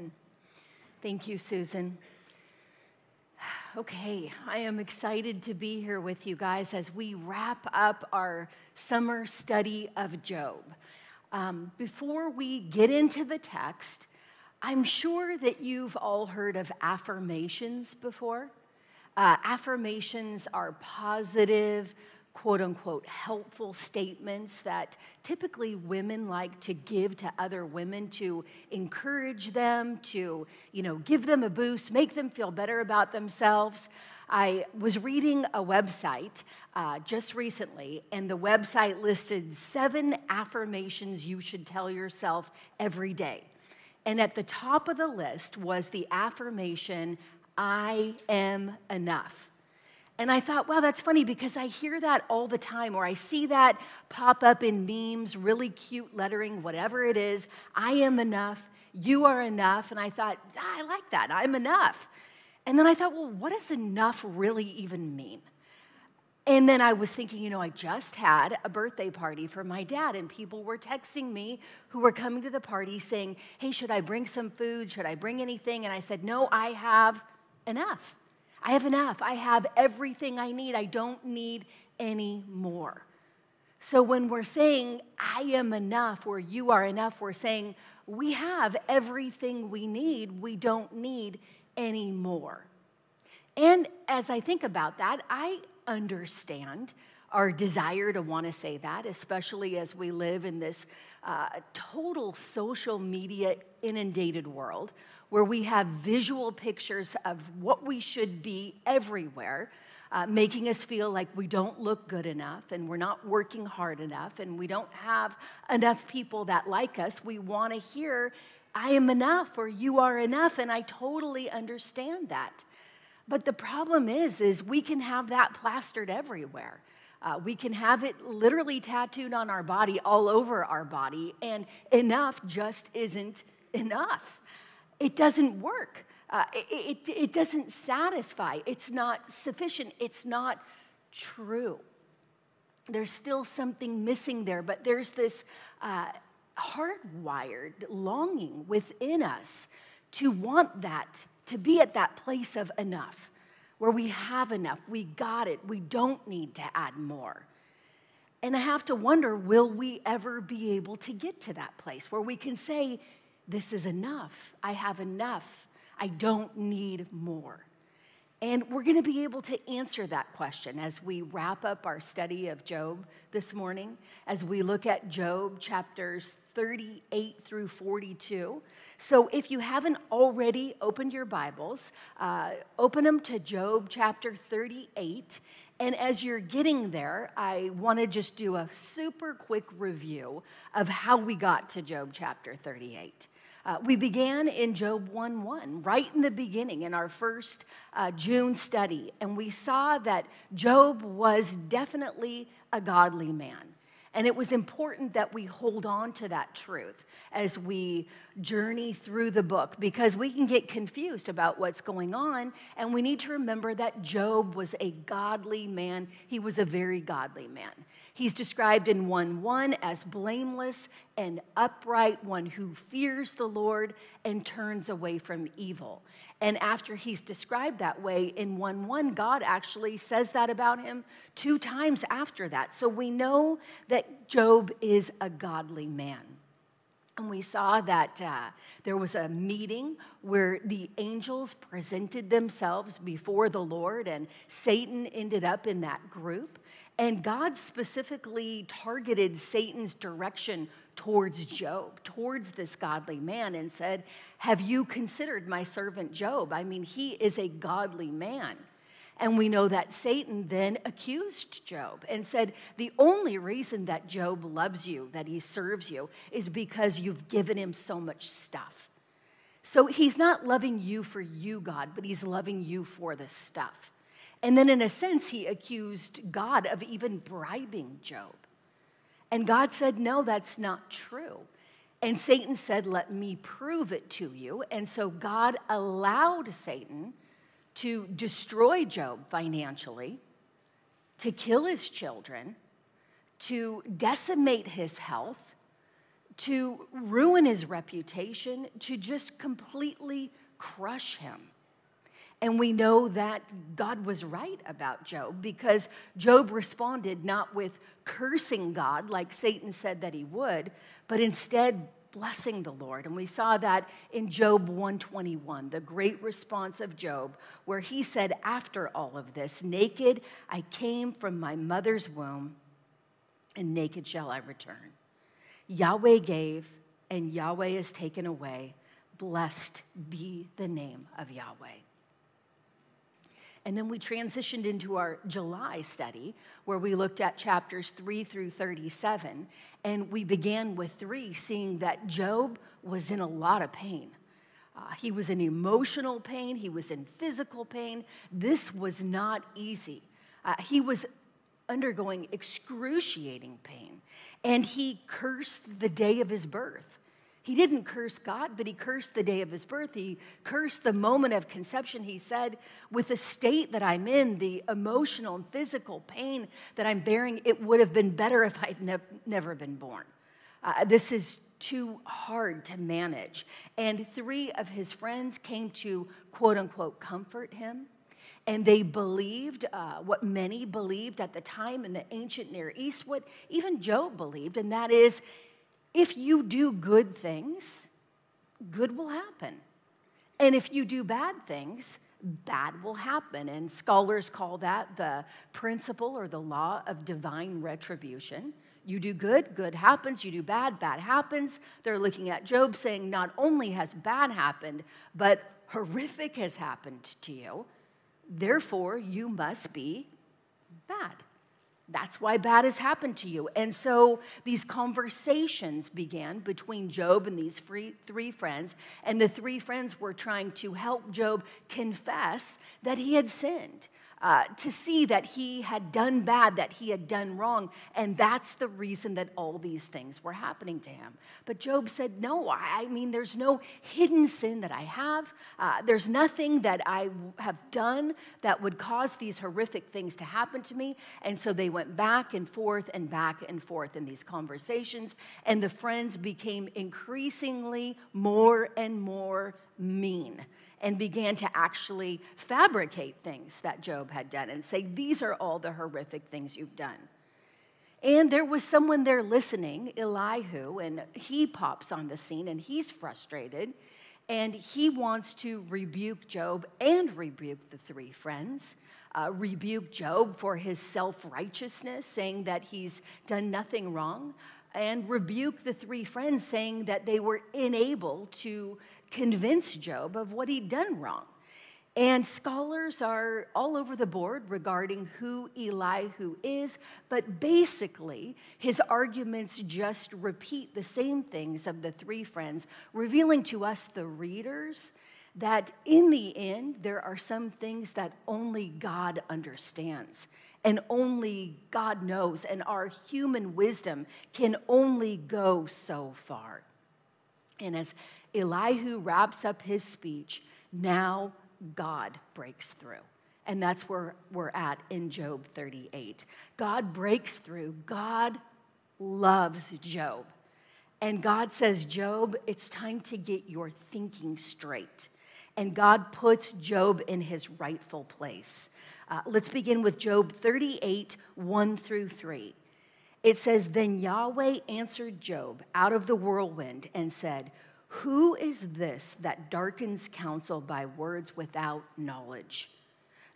Amen. Thank you, Susan. Okay, I am excited to be here with you guys as we wrap up our summer study of Job. Um, before we get into the text, I'm sure that you've all heard of affirmations before. Uh, affirmations are positive, quote unquote helpful statements that typically women like to give to other women to encourage them to you know give them a boost make them feel better about themselves. I was reading a website uh, just recently and the website listed seven affirmations you should tell yourself every day. And at the top of the list was the affirmation i am enough and I thought, wow, that's funny because I hear that all the time, or I see that pop up in memes, really cute lettering, whatever it is. I am enough. You are enough. And I thought, ah, I like that. I'm enough. And then I thought, well, what does enough really even mean? And then I was thinking, you know, I just had a birthday party for my dad, and people were texting me who were coming to the party saying, hey, should I bring some food? Should I bring anything? And I said, no, I have enough. I have enough. I have everything I need. I don't need any more. So when we're saying, I am enough, or you are enough, we're saying, we have everything we need. We don't need any more. And as I think about that, I understand our desire to want to say that, especially as we live in this uh, total social media inundated world where we have visual pictures of what we should be everywhere, uh, making us feel like we don't look good enough and we're not working hard enough and we don't have enough people that like us. We want to hear, I am enough or you are enough, and I totally understand that. But the problem is, is we can have that plastered everywhere. Uh, we can have it literally tattooed on our body, all over our body, and enough just isn't enough it doesn't work. Uh, it, it, it doesn't satisfy. It's not sufficient. It's not true. There's still something missing there, but there's this uh, hardwired longing within us to want that, to be at that place of enough, where we have enough, we got it, we don't need to add more. And I have to wonder will we ever be able to get to that place where we can say, this is enough. I have enough. I don't need more. And we're going to be able to answer that question as we wrap up our study of Job this morning, as we look at Job chapters 38 through 42. So if you haven't already opened your Bibles, uh, open them to Job chapter 38. And as you're getting there, I want to just do a super quick review of how we got to Job chapter 38. Uh, we began in Job 1 1, right in the beginning, in our first uh, June study, and we saw that Job was definitely a godly man. And it was important that we hold on to that truth as we journey through the book because we can get confused about what's going on. And we need to remember that Job was a godly man. He was a very godly man. He's described in 1 1 as blameless and upright, one who fears the Lord and turns away from evil. And after he's described that way in 1 1, God actually says that about him two times after that. So we know that Job is a godly man. And we saw that uh, there was a meeting where the angels presented themselves before the Lord, and Satan ended up in that group. And God specifically targeted Satan's direction towards Job, towards this godly man, and said, Have you considered my servant Job? I mean, he is a godly man. And we know that Satan then accused Job and said, The only reason that Job loves you, that he serves you, is because you've given him so much stuff. So he's not loving you for you, God, but he's loving you for the stuff. And then, in a sense, he accused God of even bribing Job. And God said, No, that's not true. And Satan said, Let me prove it to you. And so God allowed Satan to destroy Job financially, to kill his children, to decimate his health, to ruin his reputation, to just completely crush him. And we know that God was right about Job because Job responded not with cursing God like Satan said that he would, but instead blessing the Lord. And we saw that in Job 121, the great response of Job, where he said, After all of this, naked I came from my mother's womb, and naked shall I return. Yahweh gave, and Yahweh has taken away. Blessed be the name of Yahweh. And then we transitioned into our July study where we looked at chapters 3 through 37. And we began with 3, seeing that Job was in a lot of pain. Uh, he was in emotional pain, he was in physical pain. This was not easy. Uh, he was undergoing excruciating pain, and he cursed the day of his birth. He didn't curse God, but he cursed the day of his birth. He cursed the moment of conception. He said, with the state that I'm in, the emotional and physical pain that I'm bearing, it would have been better if I'd ne- never been born. Uh, this is too hard to manage. And three of his friends came to quote unquote comfort him. And they believed uh, what many believed at the time in the ancient Near East, what even Job believed, and that is if you do good things, good will happen. And if you do bad things, bad will happen. And scholars call that the principle or the law of divine retribution. You do good, good happens. You do bad, bad happens. They're looking at Job saying, not only has bad happened, but horrific has happened to you. Therefore, you must be bad. That's why bad has happened to you. And so these conversations began between Job and these free, three friends. And the three friends were trying to help Job confess that he had sinned uh, to see that he had done bad, that he had done wrong. And that's the reason that all these things were happening to him. But Job said, No, I mean, there's no hidden sin that I have. Uh, there's nothing that I have done that would cause these horrific things to happen to me. And so they went back and forth and back and forth in these conversations. And the friends became increasingly more and more mean and began to actually fabricate things that Job had done and say, These are all the horrific things you've done. And there was someone there listening, Elihu, and he pops on the scene and he's frustrated and he wants to rebuke Job and rebuke the three friends. Uh, rebuke Job for his self righteousness, saying that he's done nothing wrong, and rebuke the three friends, saying that they were unable to convince Job of what he'd done wrong. And scholars are all over the board regarding who Elihu is, but basically, his arguments just repeat the same things of the three friends, revealing to us, the readers, that in the end, there are some things that only God understands and only God knows, and our human wisdom can only go so far. And as Elihu wraps up his speech. Now God breaks through. And that's where we're at in Job 38. God breaks through. God loves Job. And God says, Job, it's time to get your thinking straight. And God puts Job in his rightful place. Uh, let's begin with Job 38, 1 through 3. It says, Then Yahweh answered Job out of the whirlwind and said, who is this that darkens counsel by words without knowledge?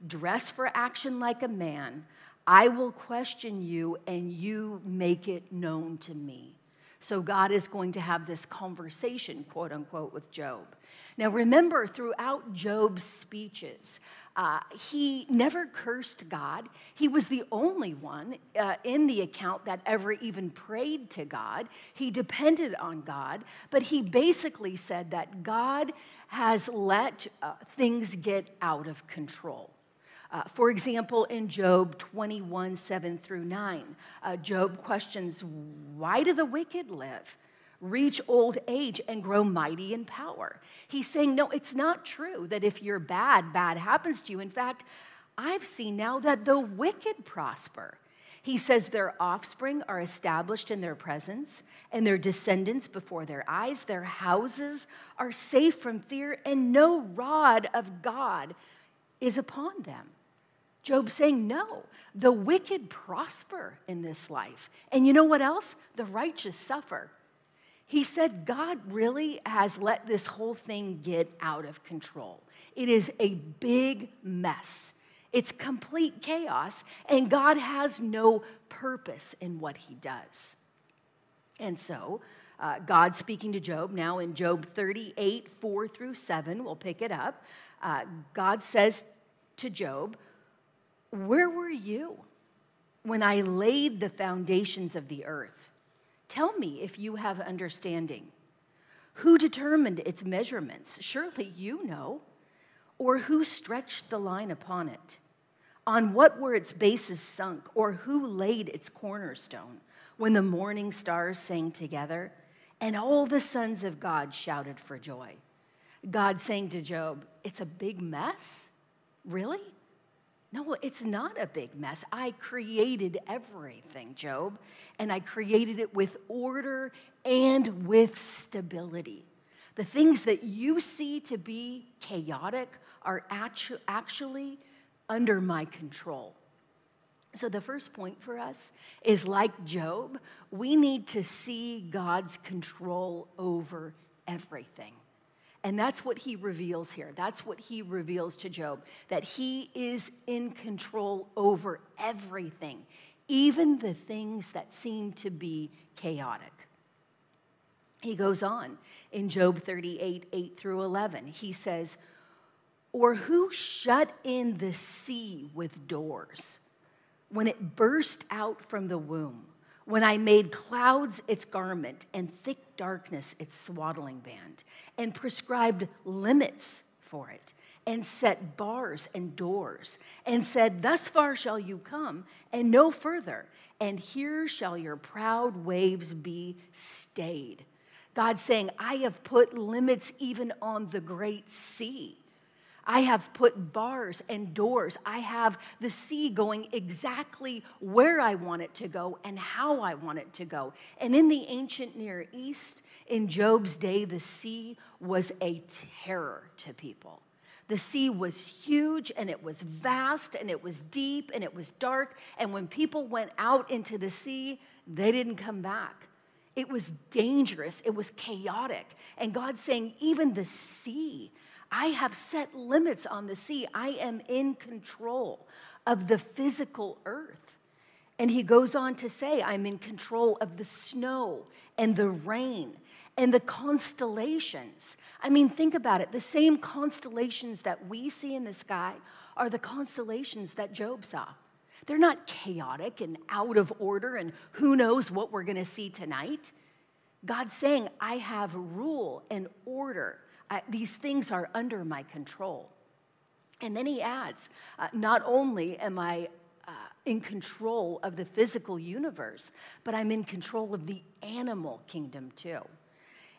Dress for action like a man. I will question you, and you make it known to me. So, God is going to have this conversation, quote unquote, with Job. Now, remember, throughout Job's speeches, uh, he never cursed God. He was the only one uh, in the account that ever even prayed to God. He depended on God, but he basically said that God has let uh, things get out of control. Uh, for example, in Job 21, 7 through 9, uh, Job questions, Why do the wicked live? Reach old age and grow mighty in power. He's saying, no, it's not true that if you're bad, bad happens to you. In fact, I've seen now that the wicked prosper. He says their offspring are established in their presence and their descendants before their eyes. Their houses are safe from fear, and no rod of God is upon them. Job saying, No, the wicked prosper in this life. And you know what else? The righteous suffer. He said, God really has let this whole thing get out of control. It is a big mess. It's complete chaos, and God has no purpose in what he does. And so, uh, God speaking to Job, now in Job 38, 4 through 7, we'll pick it up. Uh, God says to Job, Where were you when I laid the foundations of the earth? Tell me if you have understanding. Who determined its measurements? Surely you know. Or who stretched the line upon it? On what were its bases sunk, or who laid its cornerstone? When the morning stars sang together, and all the sons of God shouted for joy. God saying to Job, It's a big mess? Really? No, it's not a big mess. I created everything, Job, and I created it with order and with stability. The things that you see to be chaotic are actu- actually under my control. So, the first point for us is like Job, we need to see God's control over everything. And that's what he reveals here. That's what he reveals to Job that he is in control over everything, even the things that seem to be chaotic. He goes on in Job 38 8 through 11. He says, or who shut in the sea with doors when it burst out from the womb? When I made clouds its garment and thick darkness its swaddling band, and prescribed limits for it, and set bars and doors, and said, Thus far shall you come, and no further, and here shall your proud waves be stayed. God saying, I have put limits even on the great sea I have put bars and doors. I have the sea going exactly where I want it to go and how I want it to go. And in the ancient Near East, in Job's day, the sea was a terror to people. The sea was huge and it was vast and it was deep and it was dark. And when people went out into the sea, they didn't come back. It was dangerous, it was chaotic. And God's saying, even the sea I have set limits on the sea. I am in control of the physical earth. And he goes on to say, I'm in control of the snow and the rain and the constellations. I mean, think about it. The same constellations that we see in the sky are the constellations that Job saw. They're not chaotic and out of order, and who knows what we're going to see tonight. God's saying, I have rule and I, these things are under my control. And then he adds, uh, not only am I uh, in control of the physical universe, but I'm in control of the animal kingdom too.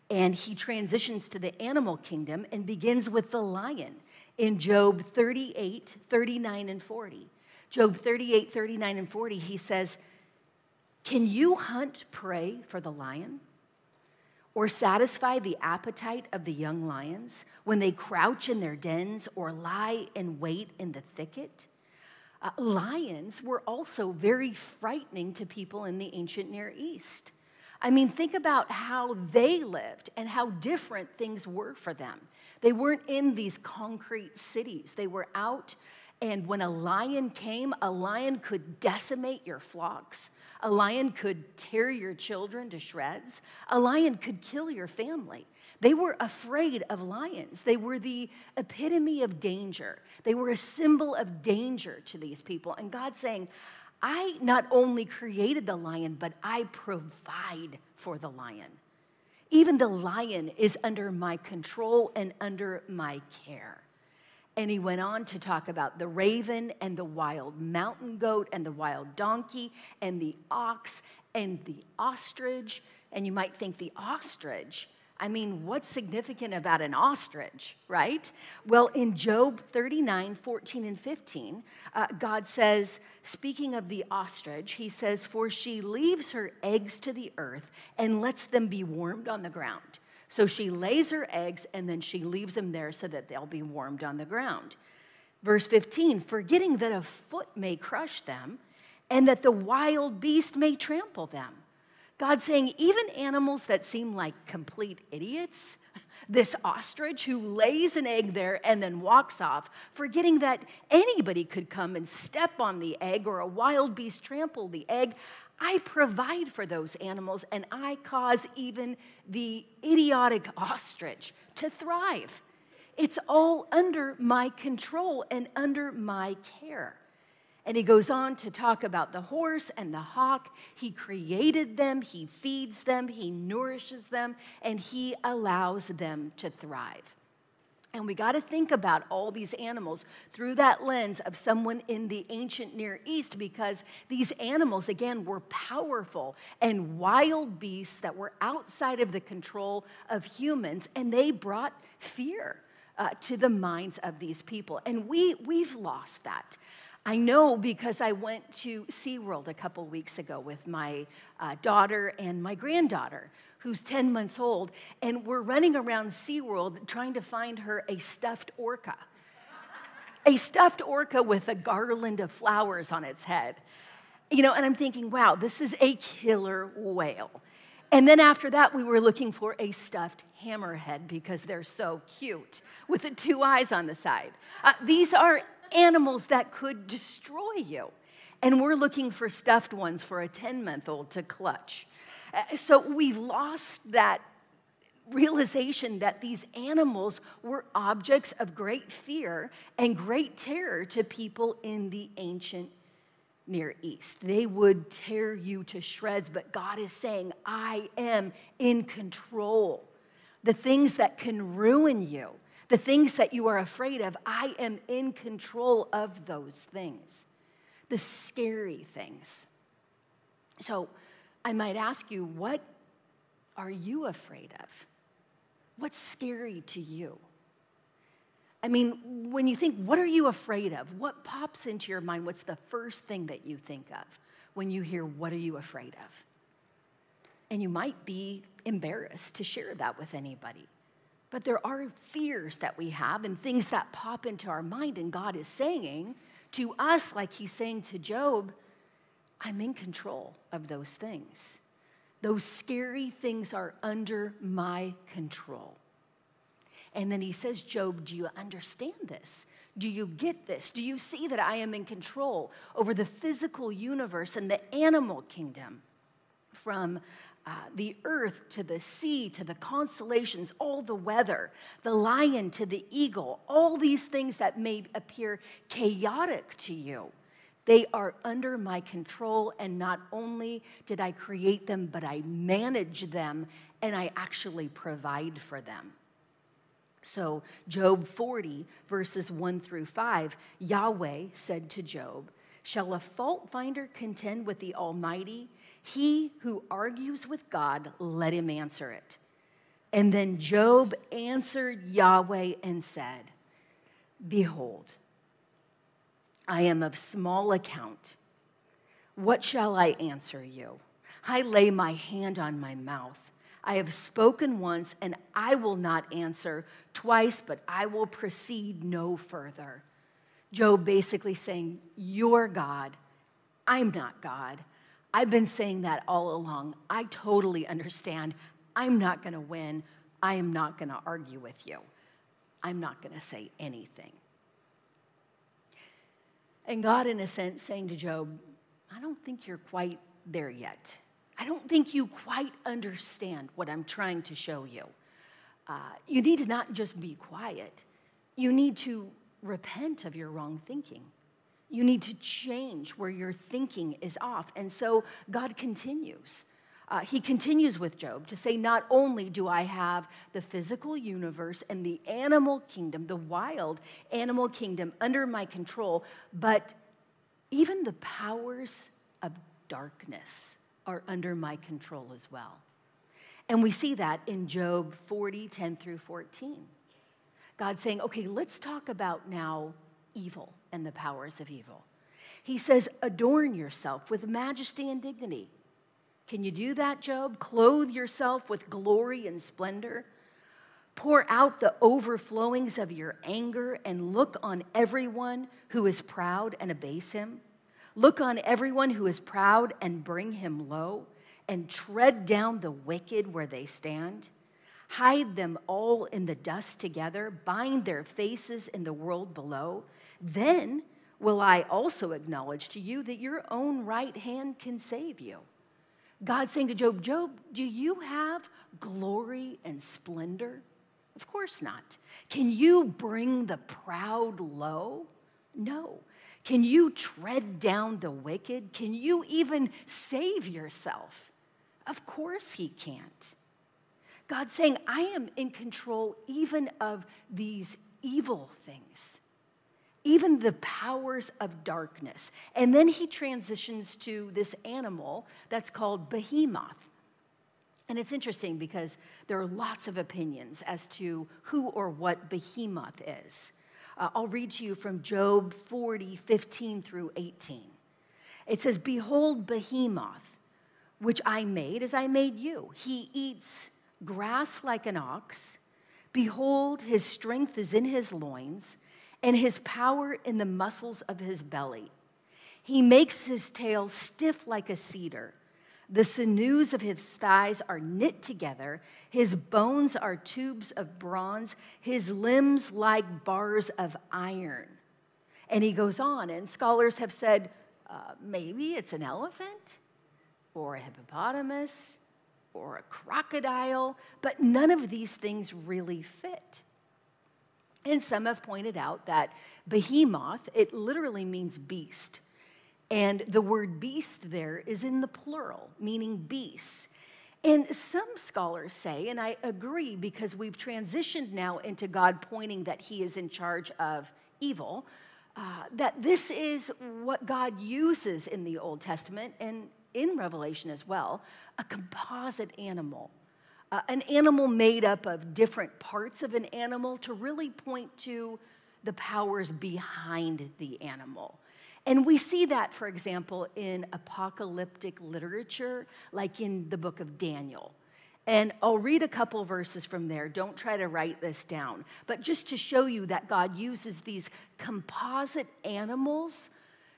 And he transitions to the animal kingdom and begins with the lion in Job 38, 39, and 40. Job 38, 39, and 40, he says, Can you hunt prey for the lion? Or satisfy the appetite of the young lions when they crouch in their dens or lie in wait in the thicket? Uh, lions were also very frightening to people in the ancient Near East. I mean, think about how they lived and how different things were for them. They weren't in these concrete cities, they were out, and when a lion came, a lion could decimate your flocks. A lion could tear your children to shreds. A lion could kill your family. They were afraid of lions. They were the epitome of danger. They were a symbol of danger to these people. And God saying, I not only created the lion, but I provide for the lion. Even the lion is under my control and under my care. And he went on to talk about the raven and the wild mountain goat and the wild donkey and the ox and the ostrich. And you might think the ostrich, I mean, what's significant about an ostrich, right? Well, in Job 39, 14, and 15, uh, God says, speaking of the ostrich, he says, For she leaves her eggs to the earth and lets them be warmed on the ground. So she lays her eggs and then she leaves them there so that they'll be warmed on the ground. Verse 15, forgetting that a foot may crush them and that the wild beast may trample them. God saying, even animals that seem like complete idiots, this ostrich who lays an egg there and then walks off, forgetting that anybody could come and step on the egg or a wild beast trample the egg. I provide for those animals and I cause even the idiotic ostrich to thrive. It's all under my control and under my care. And he goes on to talk about the horse and the hawk. He created them, he feeds them, he nourishes them, and he allows them to thrive. And we got to think about all these animals through that lens of someone in the ancient Near East because these animals, again, were powerful and wild beasts that were outside of the control of humans, and they brought fear uh, to the minds of these people. And we, we've lost that. I know because I went to SeaWorld a couple weeks ago with my uh, daughter and my granddaughter, who's 10 months old, and we're running around SeaWorld trying to find her a stuffed orca. a stuffed orca with a garland of flowers on its head. You know, and I'm thinking, wow, this is a killer whale. And then after that, we were looking for a stuffed hammerhead because they're so cute with the two eyes on the side. Uh, these are animals that could destroy you. And we're looking for stuffed ones for a 10 month old to clutch. Uh, so we've lost that realization that these animals were objects of great fear and great terror to people in the ancient Near East. They would tear you to shreds, but God is saying, I am in control. The things that can ruin you, the things that you are afraid of, I am in control of those things, the scary things. So I might ask you, what are you afraid of? What's scary to you? I mean, when you think, what are you afraid of? What pops into your mind? What's the first thing that you think of when you hear, what are you afraid of? And you might be embarrassed to share that with anybody. But there are fears that we have and things that pop into our mind, and God is saying to us, like He's saying to Job, I'm in control of those things. Those scary things are under my control. And then he says, Job, do you understand this? Do you get this? Do you see that I am in control over the physical universe and the animal kingdom? From uh, the earth to the sea to the constellations, all the weather, the lion to the eagle, all these things that may appear chaotic to you, they are under my control. And not only did I create them, but I manage them and I actually provide for them. So, Job 40, verses 1 through 5, Yahweh said to Job, Shall a fault finder contend with the Almighty? He who argues with God, let him answer it. And then Job answered Yahweh and said, Behold, I am of small account. What shall I answer you? I lay my hand on my mouth. I have spoken once, and I will not answer twice, but I will proceed no further. Job basically saying, You're God. I'm not God. I've been saying that all along. I totally understand. I'm not going to win. I am not going to argue with you. I'm not going to say anything. And God, in a sense, saying to Job, I don't think you're quite there yet. I don't think you quite understand what I'm trying to show you. Uh, you need to not just be quiet, you need to repent of your wrong thinking. You need to change where your thinking is off. And so God continues. Uh, he continues with Job to say, Not only do I have the physical universe and the animal kingdom, the wild animal kingdom under my control, but even the powers of darkness are under my control as well. And we see that in Job 40, 10 through 14. God saying, okay, let's talk about now evil and the powers of evil. He says, adorn yourself with majesty and dignity. Can you do that, Job? Clothe yourself with glory and splendor. Pour out the overflowings of your anger and look on everyone who is proud and abase him. Look on everyone who is proud and bring him low, and tread down the wicked where they stand. Hide them all in the dust together, bind their faces in the world below. Then will I also acknowledge to you that your own right hand can save you. God saying to Job, Job, do you have glory and splendor? Of course not. Can you bring the proud low? No. Can you tread down the wicked? Can you even save yourself? Of course he can't. God's saying, I am in control even of these evil things, even the powers of darkness. And then he transitions to this animal that's called behemoth. And it's interesting because there are lots of opinions as to who or what behemoth is. Uh, I'll read to you from Job 40, 15 through 18. It says, Behold, behemoth, which I made as I made you. He eats grass like an ox. Behold, his strength is in his loins, and his power in the muscles of his belly. He makes his tail stiff like a cedar. The sinews of his thighs are knit together. His bones are tubes of bronze, his limbs like bars of iron. And he goes on, and scholars have said uh, maybe it's an elephant or a hippopotamus or a crocodile, but none of these things really fit. And some have pointed out that behemoth, it literally means beast. And the word beast there is in the plural, meaning beasts. And some scholars say, and I agree because we've transitioned now into God pointing that He is in charge of evil, uh, that this is what God uses in the Old Testament and in Revelation as well a composite animal. Uh, an animal made up of different parts of an animal to really point to the powers behind the animal. And we see that, for example, in apocalyptic literature, like in the book of Daniel. And I'll read a couple verses from there. Don't try to write this down. But just to show you that God uses these composite animals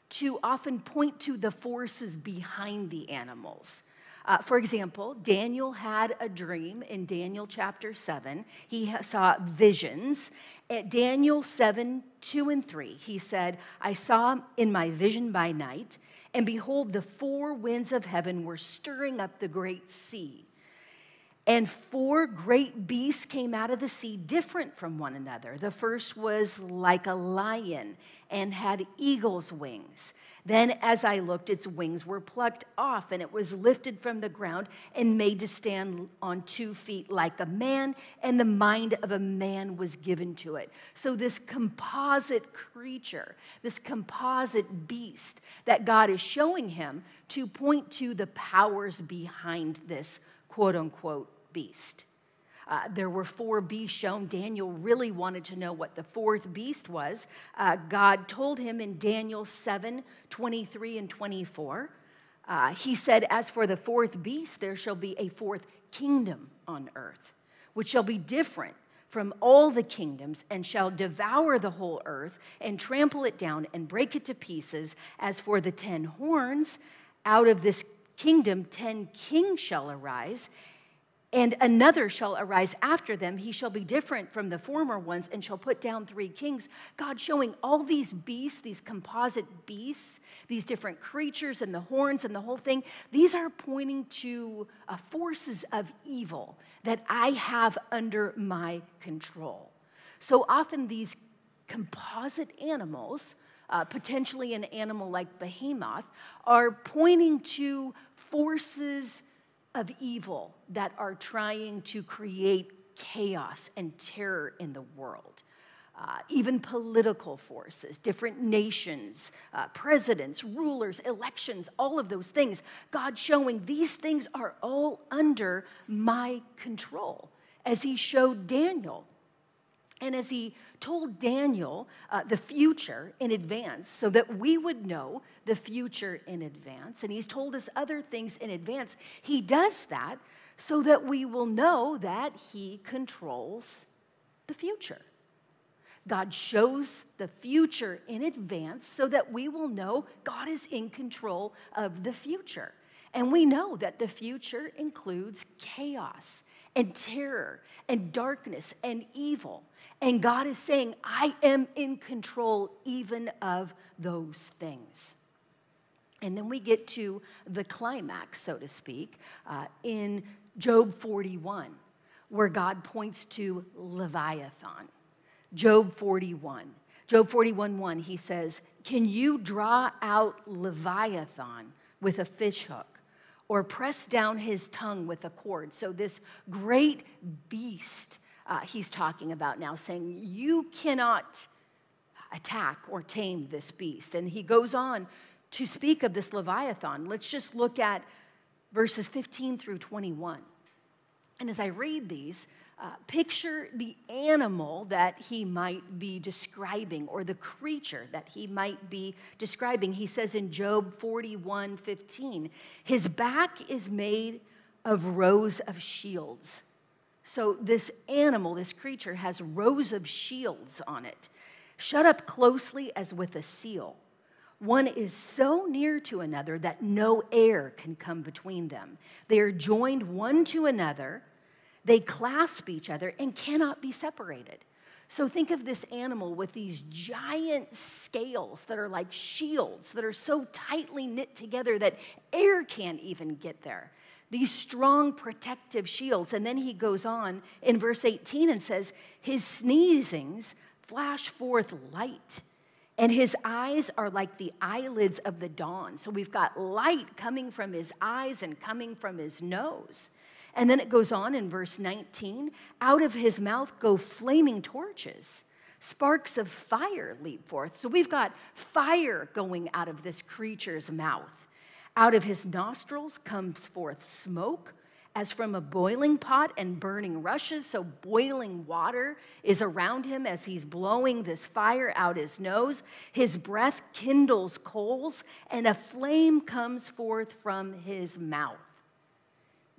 to often point to the forces behind the animals. Uh, for example, Daniel had a dream in Daniel chapter 7. He saw visions. At Daniel 7 2 and 3, he said, I saw in my vision by night, and behold, the four winds of heaven were stirring up the great sea. And four great beasts came out of the sea, different from one another. The first was like a lion and had eagle's wings. Then, as I looked, its wings were plucked off, and it was lifted from the ground and made to stand on two feet like a man, and the mind of a man was given to it. So, this composite creature, this composite beast that God is showing him to point to the powers behind this quote unquote beast. Uh, there were four beasts shown. Daniel really wanted to know what the fourth beast was. Uh, God told him in Daniel 7 23 and 24. Uh, he said, As for the fourth beast, there shall be a fourth kingdom on earth, which shall be different from all the kingdoms and shall devour the whole earth and trample it down and break it to pieces. As for the ten horns, out of this kingdom, ten kings shall arise and another shall arise after them. He shall be different from the former ones and shall put down three kings. God showing all these beasts, these composite beasts, these different creatures and the horns and the whole thing. These are pointing to uh, forces of evil that I have under my control. So often these composite animals, uh, potentially an animal like behemoth, are pointing to forces of evil that are trying to create chaos and terror in the world. uh, even political forces, different nations, uh, presidents, rulers, elections, all of those things. God showing these things are all under my control, as He showed Daniel. And as he told Daniel uh, the future in advance, so that we would know the future in advance, and he's told us other things in advance, he does that so that we will know that he controls the future. God shows the future in advance so that we will know God is in control of the future. And we know that the future includes chaos and terror and darkness and evil. And God is saying, I am in control even of those things. And then we get to the climax, so to speak, uh, in Job 41, where God points to Leviathan. Job 41. Job 41 1, he says, Can you draw out Leviathan with a fishhook or press down his tongue with a cord? So, this great beast uh, he's talking about now, saying, You cannot attack or tame this beast. And he goes on to speak of this Leviathan. Let's just look at verses 15 through 21. And as I read these, uh, picture the animal that he might be describing or the creature that he might be describing. He says in Job 41 15, his back is made of rows of shields. So this animal, this creature, has rows of shields on it, shut up closely as with a seal. One is so near to another that no air can come between them. They are joined one to another they clasp each other and cannot be separated. So think of this animal with these giant scales that are like shields that are so tightly knit together that air can't even get there. These strong protective shields. And then he goes on in verse 18 and says, His sneezings flash forth light, and his eyes are like the eyelids of the dawn. So we've got light coming from his eyes and coming from his nose. And then it goes on in verse 19 out of his mouth go flaming torches. Sparks of fire leap forth. So we've got fire going out of this creature's mouth. Out of his nostrils comes forth smoke as from a boiling pot and burning rushes. So, boiling water is around him as he's blowing this fire out his nose. His breath kindles coals, and a flame comes forth from his mouth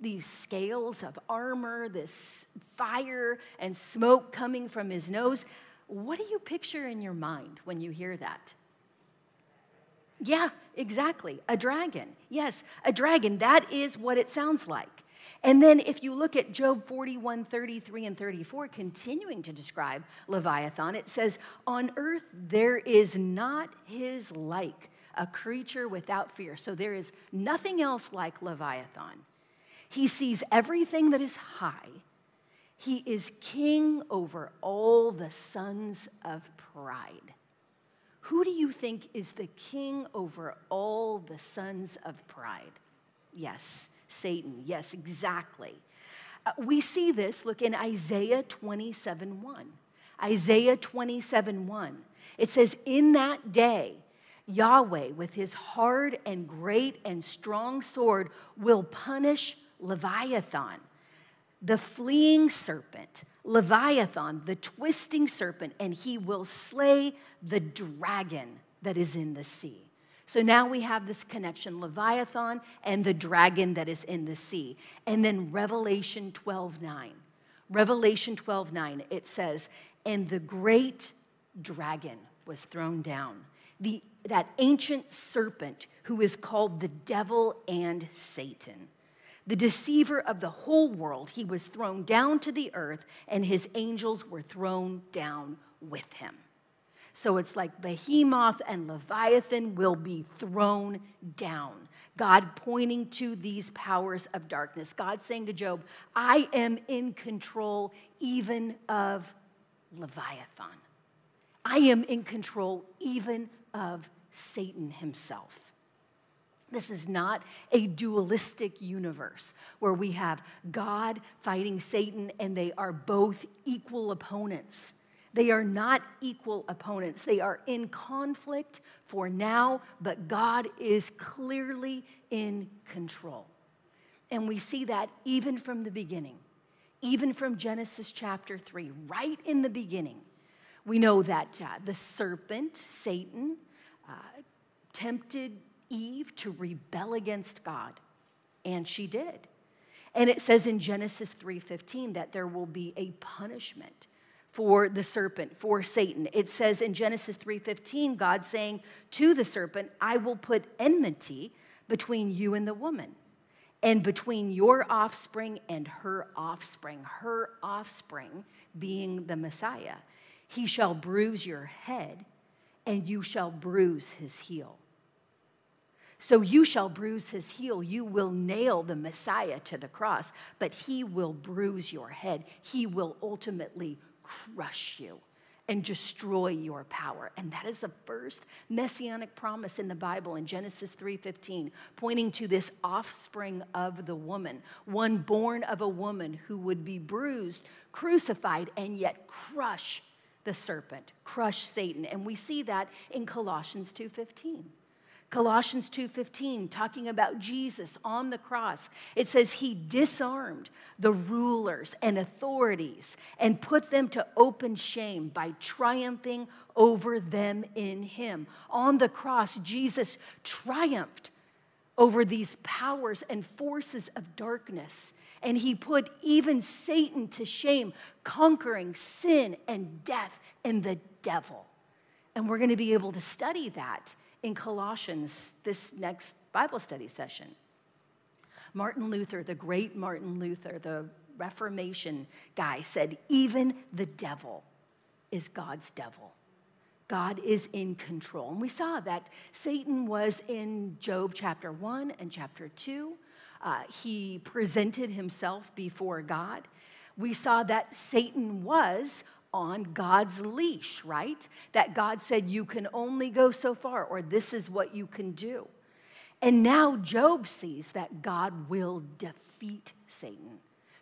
these scales of armor, this fire and smoke coming from his nose. What do you picture in your mind when you hear that? Yeah, exactly. A dragon. Yes, a dragon. That is what it sounds like. And then if you look at Job 41, 33, and 34, continuing to describe Leviathan, it says, On earth there is not his like, a creature without fear. So there is nothing else like Leviathan. He sees everything that is high. He is king over all the sons of pride. Who do you think is the king over all the sons of pride? Yes, Satan. Yes, exactly. Uh, we see this, look in Isaiah 27 1. Isaiah 27 1. It says, In that day, Yahweh, with his hard and great and strong sword, will punish Leviathan, the fleeing serpent, Leviathan, the twisting serpent, and he will slay the dragon that is in the sea. So now we have this connection Leviathan and the dragon that is in the sea. And then Revelation 12 9. Revelation 12 9, it says, And the great dragon was thrown down, the, that ancient serpent who is called the devil and Satan the deceiver of the whole world, he was thrown down to the earth, and his angels were thrown down with him. So it's like Behemoth and Leviathan will be thrown down. God pointing to these powers of darkness. God saying to Job, I am in control even of Leviathan. I am in control even of Satan himself. This is not a dualistic universe where we have God fighting Satan and they are both equal opponents. They are not equal opponents. They are in conflict for now, but God is clearly in control. And we see that even from the beginning, even from Genesis chapter 3, right in the beginning. We know that uh, the serpent, Satan, uh, tempted Eve to rebel against God, and she did. And it says in Genesis 3:15 that there will be a punishment for the serpent, for Satan. It says in Genesis 3:15 God saying to the serpent, "I will put enmity between you and the woman, and between your offspring and her offspring, her offspring being the Messiah. He shall bruise your head, and you shall bruise his heel." So you shall bruise his heel. You will nail the Messiah to the cross, but he will bruise your head. He will ultimately crush you and destroy your power. And that is the first messianic promise in the Bible in Genesis 3:15, pointing to this offspring of the woman, one born of a woman who would be bruised, crucified and yet crush the serpent, crush Satan. And we see that in Colossians 2:15. Colossians 2:15 talking about Jesus on the cross. It says he disarmed the rulers and authorities and put them to open shame by triumphing over them in him. On the cross Jesus triumphed over these powers and forces of darkness. And he put even Satan to shame, conquering sin and death and the devil. And we're going to be able to study that in Colossians this next Bible study session. Martin Luther, the great Martin Luther, the Reformation guy, said, Even the devil is God's devil. God is in control. And we saw that Satan was in Job chapter 1 and chapter 2. Uh, he presented himself before God. We saw that Satan was on God's leash, right? That God said, you can only go so far, or this is what you can do. And now Job sees that God will defeat Satan.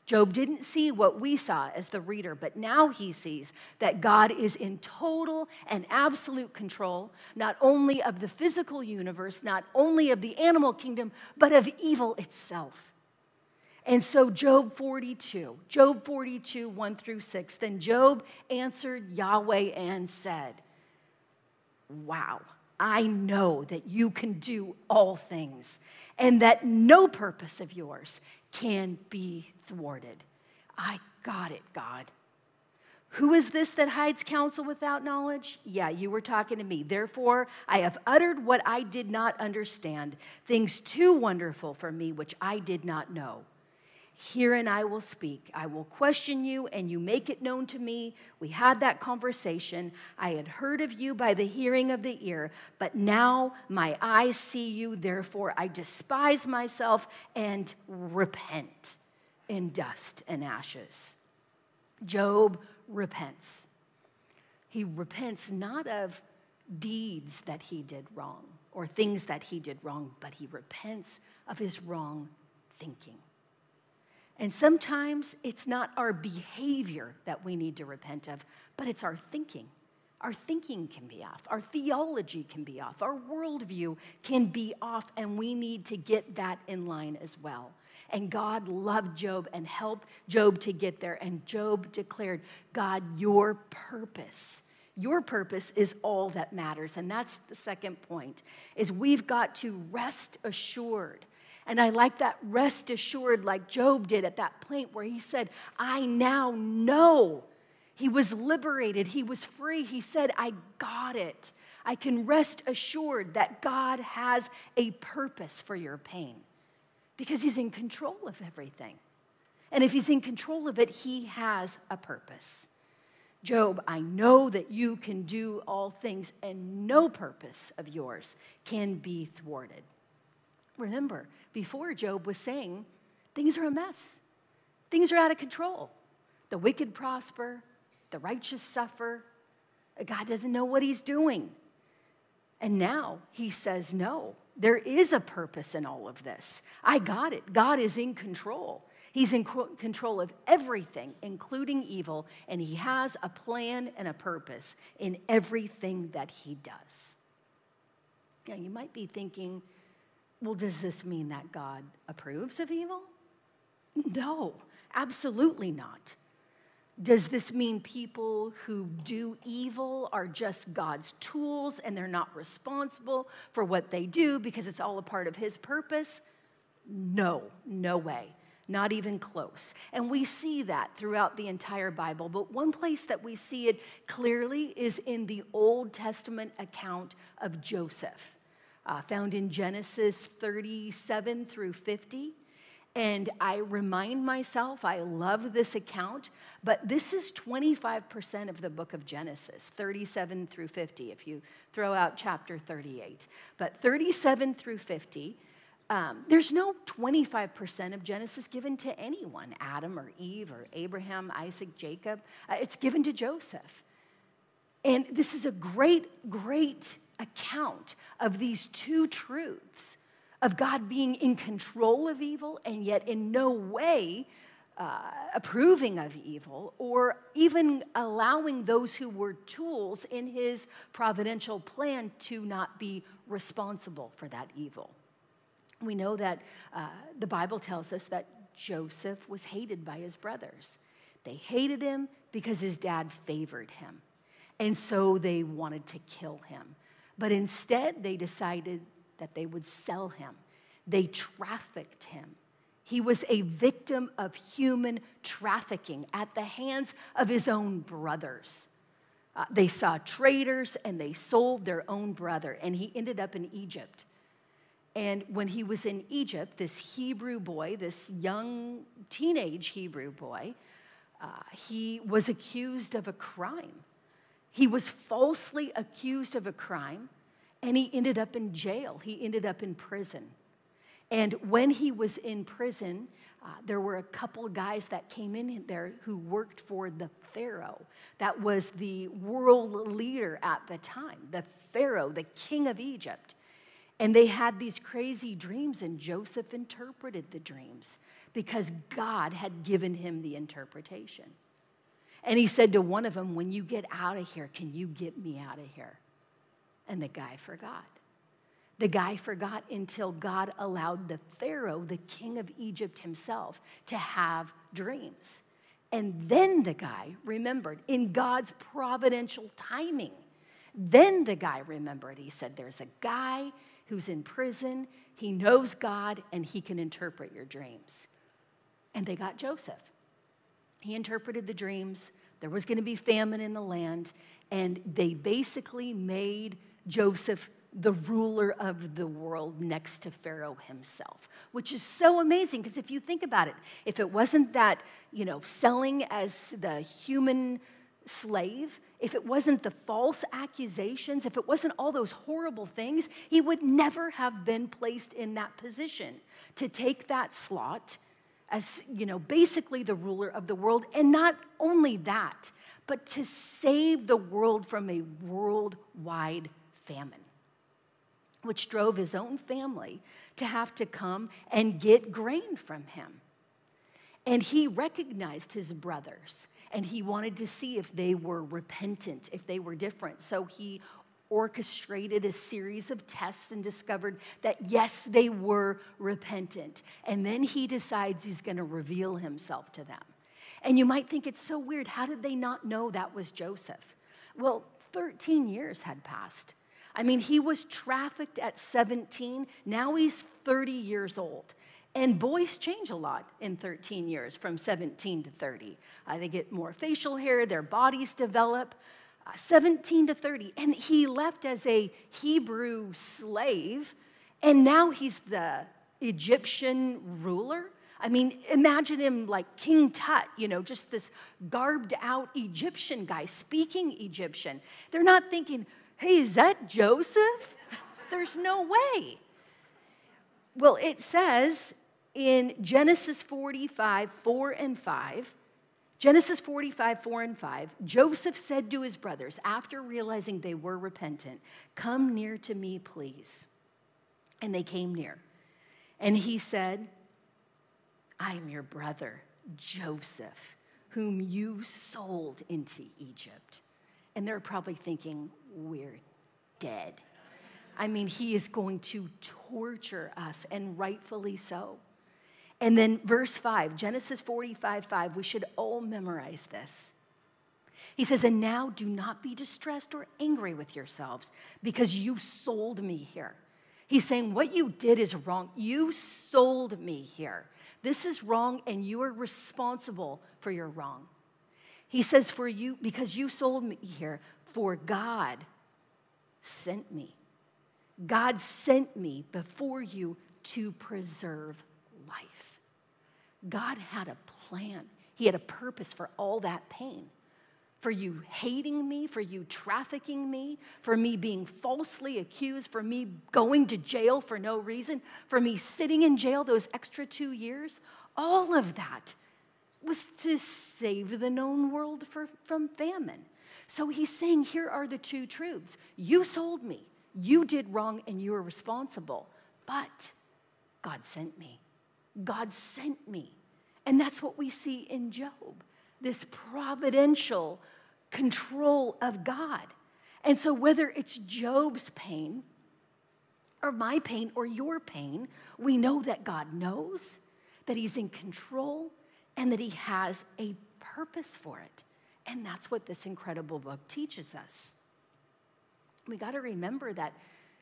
Job didn't see what we saw as the reader, but now he sees that God is in total and absolute control, not only of the physical universe, not only of the animal kingdom, but of evil itself. And so, Job 42, Job 42, 1 through 6, then Job answered Yahweh and said, Wow, I know that you can do all things and that no purpose of yours can be thwarted. I got it, God. Who is this that hides counsel without knowledge? Yeah, you were talking to me. Therefore, I have uttered what I did not understand, things too wonderful for me which I did not know. Herein I will speak. I will question you, and you make it known to me. We had that conversation. I had heard of you by the hearing of the ear, but now my eyes see you. Therefore, I despise myself and repent in dust and ashes. Job repents. He repents not of deeds that he did wrong or things that he did wrong, but he repents of his wrong thinking. And sometimes it's not our behavior that we need to repent of, but it's our thinking. Our thinking can be off. Our theology can be off. Our worldview can be off, and we need to get that in line as well. And God loved Job and helped Job to get there. And Job declared, God, your purpose. Your purpose is all that matters. And that's the second point is we've got to rest assured and I like that rest assured, like Job did at that point where he said, I now know. He was liberated, he was free. He said, I got it. I can rest assured that God has a purpose for your pain because he's in control of everything. And if he's in control of it, he has a purpose. Job, I know that you can do all things, and no purpose of yours can be thwarted. Remember, before Job was saying, things are a mess, things are out of control. The wicked prosper, the righteous suffer. God doesn't know what he's doing. And now he says, no, there is a purpose in all of this. I got it. God is in control. He's in control of everything, including evil, and he has a plan and a purpose in everything that he does. Now, you might be thinking, well, does this mean that God approves of evil? No, absolutely not. Does this mean people who do evil are just God's tools and they're not responsible for what they do because it's all a part of His purpose? No, no way not even close. And we see that throughout the entire Bible. But one place that we see it clearly is in the Old Testament account of Joseph, uh, found in Genesis 37 through 50. And I remind myself, I love this account, but this is 25% of the book of Genesis, 37 through 50, if you throw out chapter 38. But 37 through 50 um, there's no 25% of Genesis given to anyone Adam or Eve or Abraham, Isaac, Jacob. Uh, it's given to Joseph. And this is a great, great account of these two truths of God being in control of evil and yet in no way uh, approving of evil or even allowing those who were tools in his providential plan to not be responsible for that evil. We know that uh, the Bible tells us that Joseph was hated by his brothers. They hated him because his dad favored him. And so they wanted to kill him. But instead, they decided that they would sell him. They trafficked him. He was a victim of human trafficking at the hands of his own brothers. Uh, they saw traders and they sold their own brother, and he ended up in Egypt. And when he was in Egypt, this Hebrew boy, this young teenage Hebrew boy, uh, he was accused of a crime. He was falsely accused of a crime, and he ended up in jail. He ended up in prison. And when he was in prison, uh, there were a couple guys that came in there who worked for the Pharaoh. That was the world leader at the time, the Pharaoh, the king of Egypt. And they had these crazy dreams, and Joseph interpreted the dreams because God had given him the interpretation. And he said to one of them, When you get out of here, can you get me out of here? And the guy forgot. The guy forgot until God allowed the Pharaoh, the king of Egypt himself, to have dreams. And then the guy remembered in God's providential timing. Then the guy remembered. He said, There's a guy who's in prison. He knows God and he can interpret your dreams. And they got Joseph. He interpreted the dreams. There was going to be famine in the land. And they basically made Joseph the ruler of the world next to Pharaoh himself, which is so amazing because if you think about it, if it wasn't that, you know, selling as the human slave, if it wasn't the false accusations, if it wasn't all those horrible things, he would never have been placed in that position to take that slot as, you know, basically the ruler of the world. And not only that, but to save the world from a worldwide famine, which drove his own family to have to come and get grain from him. And he recognized his brothers and he wanted to see if they were repentant, if they were different. So he orchestrated a series of tests and discovered that yes, they were repentant. And then he decides he's going to reveal himself to them. And you might think it's so weird. How did they not know that was Joseph? Well, 13 years had passed. I mean, he was trafficked at 17. Now he's 30 years old. And boys change a lot in 13 years from 17 to 30. Uh, they get more facial hair, their bodies develop. Uh, 17 to 30. And he left as a Hebrew slave, and now he's the Egyptian ruler. I mean, imagine him like King Tut, you know, just this garbed out Egyptian guy speaking Egyptian. They're not thinking, hey, is that Joseph? There's no way. Well, it says in Genesis 45, 4 and 5, Genesis 45, 4 and 5, Joseph said to his brothers, after realizing they were repentant, Come near to me, please. And they came near. And he said, I am your brother, Joseph, whom you sold into Egypt. And they're probably thinking, We're dead. I mean, he is going to torture us, and rightfully so. And then verse 5, Genesis 45 5, we should all memorize this. He says, And now do not be distressed or angry with yourselves because you sold me here. He's saying, What you did is wrong. You sold me here. This is wrong, and you are responsible for your wrong. He says, For you, because you sold me here, for God sent me. God sent me before you to preserve life. God had a plan, He had a purpose for all that pain. For you hating me, for you trafficking me, for me being falsely accused, for me going to jail for no reason, for me sitting in jail those extra two years, all of that was to save the known world for, from famine. So he's saying, here are the two truths. You sold me, you did wrong, and you are responsible. But God sent me. God sent me. And that's what we see in Job this providential control of God. And so, whether it's Job's pain, or my pain, or your pain, we know that God knows, that He's in control, and that He has a purpose for it. And that's what this incredible book teaches us. We got to remember that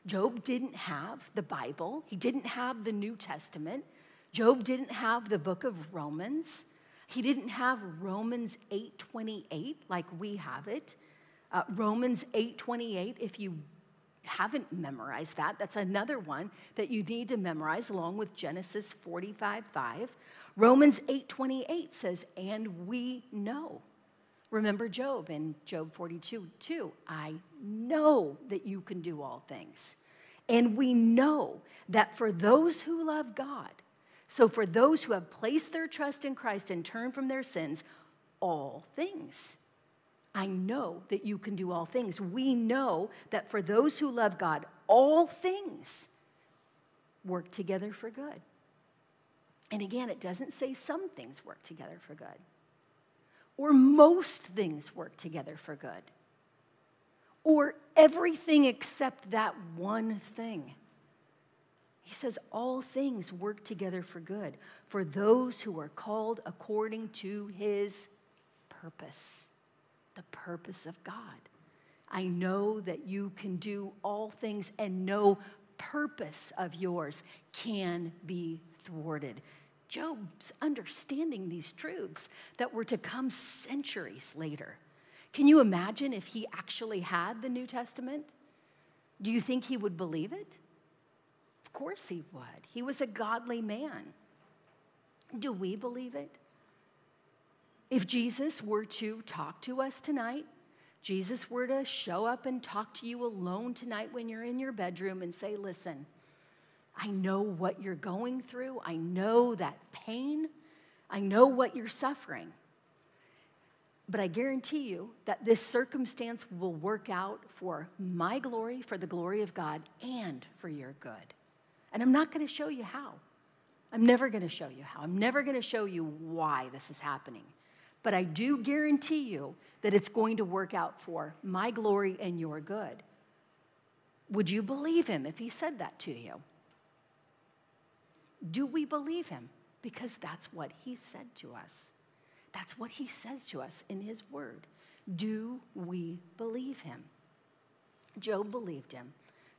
Job didn't have the Bible, he didn't have the New Testament, Job didn't have the book of Romans. He didn't have Romans 8:28 like we have it. Uh, Romans 8:28 if you haven't memorized that, that's another one that you need to memorize along with Genesis 45:5. Romans 8:28 says, "And we know." Remember Job in Job 42, 2. I know that you can do all things. And we know that for those who love God, so for those who have placed their trust in Christ and turned from their sins, all things. I know that you can do all things. We know that for those who love God, all things work together for good. And again, it doesn't say some things work together for good, or most things work together for good, or everything except that one thing. He says, All things work together for good for those who are called according to his purpose, the purpose of God. I know that you can do all things, and no purpose of yours can be thwarted. Job's understanding these truths that were to come centuries later. Can you imagine if he actually had the New Testament? Do you think he would believe it? Course he would. He was a godly man. Do we believe it? If Jesus were to talk to us tonight, Jesus were to show up and talk to you alone tonight when you're in your bedroom and say, Listen, I know what you're going through. I know that pain. I know what you're suffering. But I guarantee you that this circumstance will work out for my glory, for the glory of God, and for your good. And I'm not going to show you how. I'm never going to show you how. I'm never going to show you why this is happening. But I do guarantee you that it's going to work out for my glory and your good. Would you believe him if he said that to you? Do we believe him? Because that's what he said to us. That's what he says to us in his word. Do we believe him? Job believed him.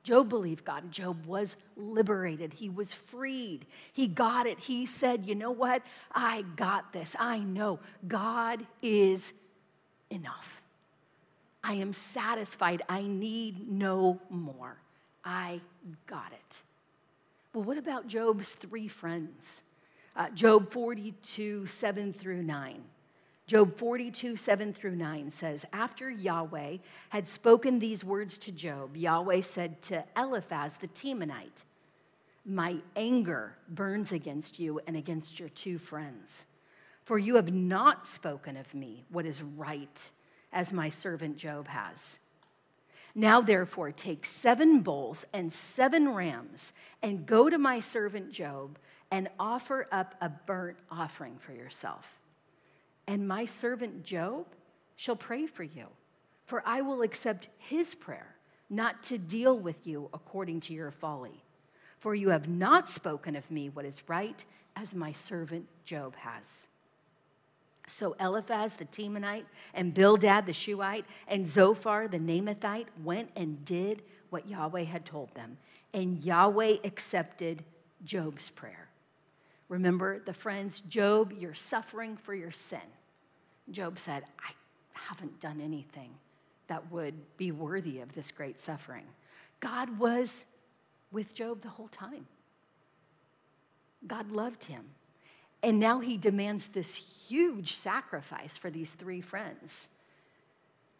Job believed God. Job was liberated. He was freed. He got it. He said, You know what? I got this. I know God is enough. I am satisfied. I need no more. I got it. Well, what about Job's three friends? Uh, Job 42, 7 through 9. Job 42, 7 through 9 says, After Yahweh had spoken these words to Job, Yahweh said to Eliphaz the Temanite, My anger burns against you and against your two friends, for you have not spoken of me what is right, as my servant Job has. Now, therefore, take seven bulls and seven rams and go to my servant Job and offer up a burnt offering for yourself. And my servant Job shall pray for you, for I will accept his prayer, not to deal with you according to your folly. For you have not spoken of me what is right, as my servant Job has. So Eliphaz the Temanite and Bildad the Shuhite and Zophar the Naamathite went and did what Yahweh had told them. And Yahweh accepted Job's prayer. Remember the friends, Job, you're suffering for your sin. Job said, I haven't done anything that would be worthy of this great suffering. God was with Job the whole time. God loved him. And now he demands this huge sacrifice for these three friends.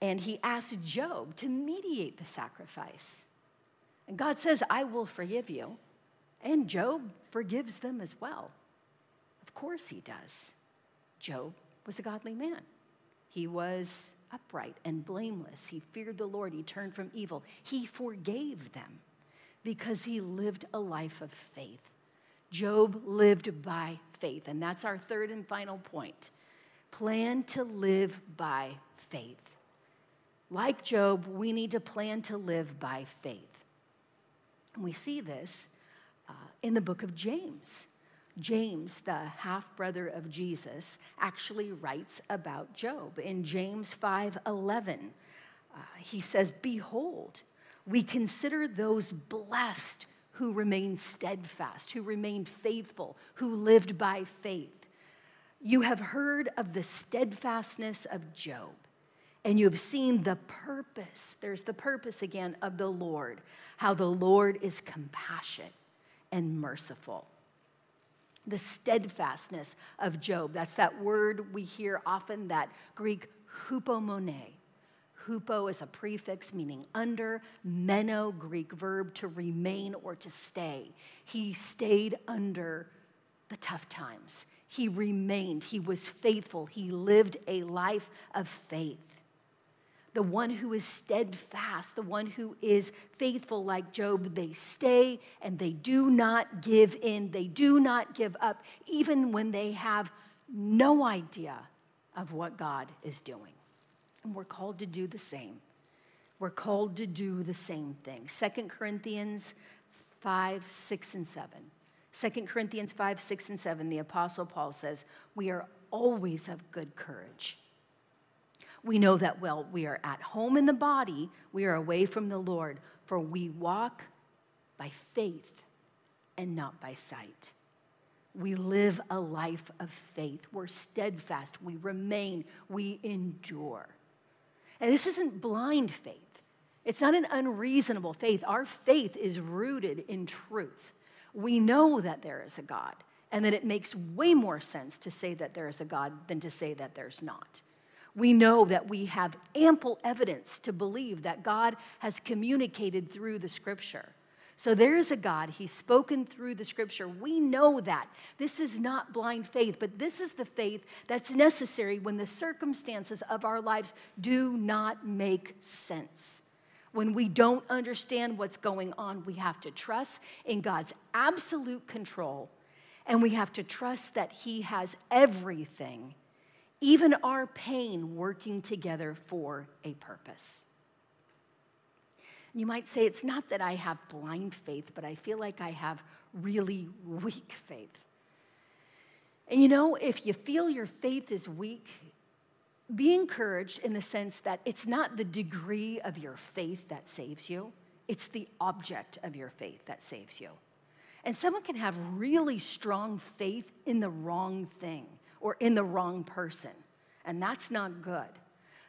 And he asks Job to mediate the sacrifice. And God says, I will forgive you. And Job forgives them as well. Of course he does. Job was a godly man. He was upright and blameless. He feared the Lord. He turned from evil. He forgave them because he lived a life of faith. Job lived by faith. And that's our third and final point. Plan to live by faith. Like Job, we need to plan to live by faith. And we see this uh, in the book of James. James, the half brother of Jesus, actually writes about Job. In James 5 11, uh, he says, Behold, we consider those blessed who remained steadfast, who remained faithful, who lived by faith. You have heard of the steadfastness of Job, and you have seen the purpose. There's the purpose again of the Lord, how the Lord is compassionate and merciful. The steadfastness of Job, that's that word we hear often, that Greek hupomone Hupo is a prefix meaning under, meno, Greek verb to remain or to stay. He stayed under the tough times. He remained, he was faithful, he lived a life of faith. The one who is steadfast, the one who is faithful like Job, they stay and they do not give in. They do not give up, even when they have no idea of what God is doing. And we're called to do the same. We're called to do the same thing. 2 Corinthians 5, 6, and 7. 2 Corinthians 5, 6, and 7, the Apostle Paul says, We are always of good courage. We know that while we are at home in the body, we are away from the Lord, for we walk by faith and not by sight. We live a life of faith. We're steadfast. We remain. We endure. And this isn't blind faith, it's not an unreasonable faith. Our faith is rooted in truth. We know that there is a God, and that it makes way more sense to say that there is a God than to say that there's not. We know that we have ample evidence to believe that God has communicated through the scripture. So there is a God. He's spoken through the scripture. We know that. This is not blind faith, but this is the faith that's necessary when the circumstances of our lives do not make sense. When we don't understand what's going on, we have to trust in God's absolute control, and we have to trust that He has everything, even our pain, working together for a purpose. You might say, it's not that I have blind faith, but I feel like I have really weak faith. And you know, if you feel your faith is weak, be encouraged in the sense that it's not the degree of your faith that saves you, it's the object of your faith that saves you. And someone can have really strong faith in the wrong thing or in the wrong person, and that's not good.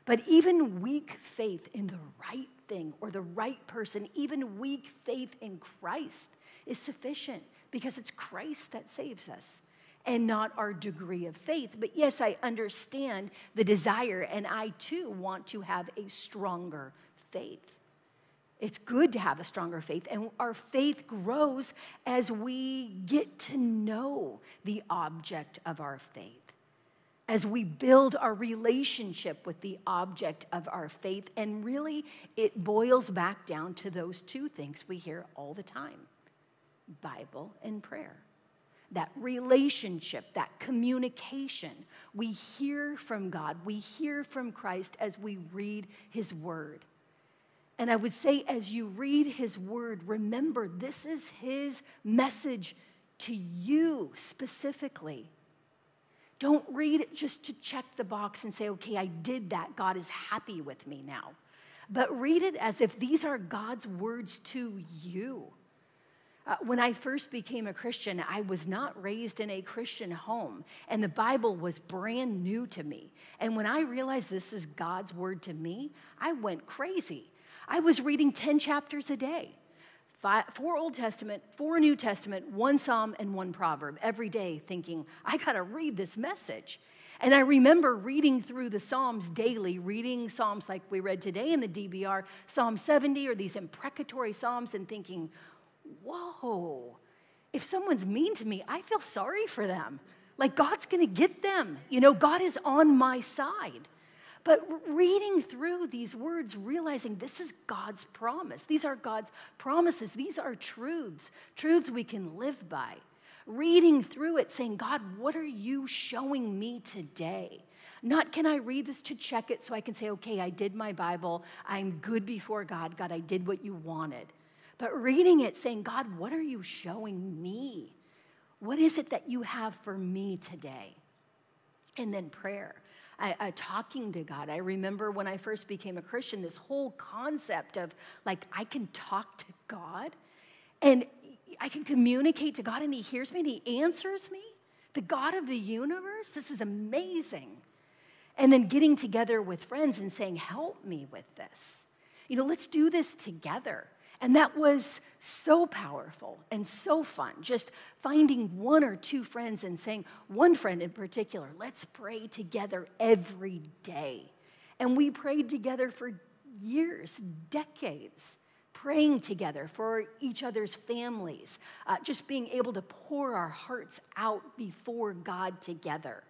But even weak faith in the right thing or the right person, even weak faith in Christ is sufficient because it's Christ that saves us and not our degree of faith. But yes, I understand the desire, and I too want to have a stronger faith. It's good to have a stronger faith, and our faith grows as we get to know the object of our faith as we build our relationship with the object of our faith. And really, it boils back down to those two things we hear all the time Bible and prayer. that relationship, that communication. We hear from God, we hear from Christ as we read His Word. And I would say, as you read His Word, remember this is His message to you specifically. Don't read it just to check the box and say, okay, I did that. God is happy with me now. But read it as if these are God's words to you. Uh, when I first became a Christian, I was not raised in a Christian home, and the Bible was brand new to me. And when I realized this is God's word to me, I went crazy. I was reading 10 chapters a day. Five, four Old Testament, four New Testament, one Psalm, and one Proverb every day, thinking, I gotta read this message. And I remember reading through the Psalms daily, reading Psalms like we read today in the DBR, Psalm 70, or these imprecatory Psalms, and thinking, whoa, if someone's mean to me, I feel sorry for them. Like God's gonna get them. You know, God is on my side. But reading through these words, realizing this is God's promise. These are God's promises. These are truths, truths we can live by. Reading through it, saying, God, what are you showing me today? Not can I read this to check it so I can say, okay, I did my Bible. I'm good before God. God, I did what you wanted but reading it saying, God, what are you showing me? What is it that you have for me today? And then prayer. I, I, talking to God. I remember when I first became a Christian, this whole concept of like, I can talk to God and I can communicate to God and He hears me and He answers me. The God of the universe, this is amazing. And then getting together with friends and saying, Help me with this. You know, let's do this together. And that was so powerful and so fun. Just finding one or two friends and saying, one friend in particular, let's pray together every day. And we prayed together for years, decades, praying together for each other's families, uh, just being able to pour our hearts out before God together.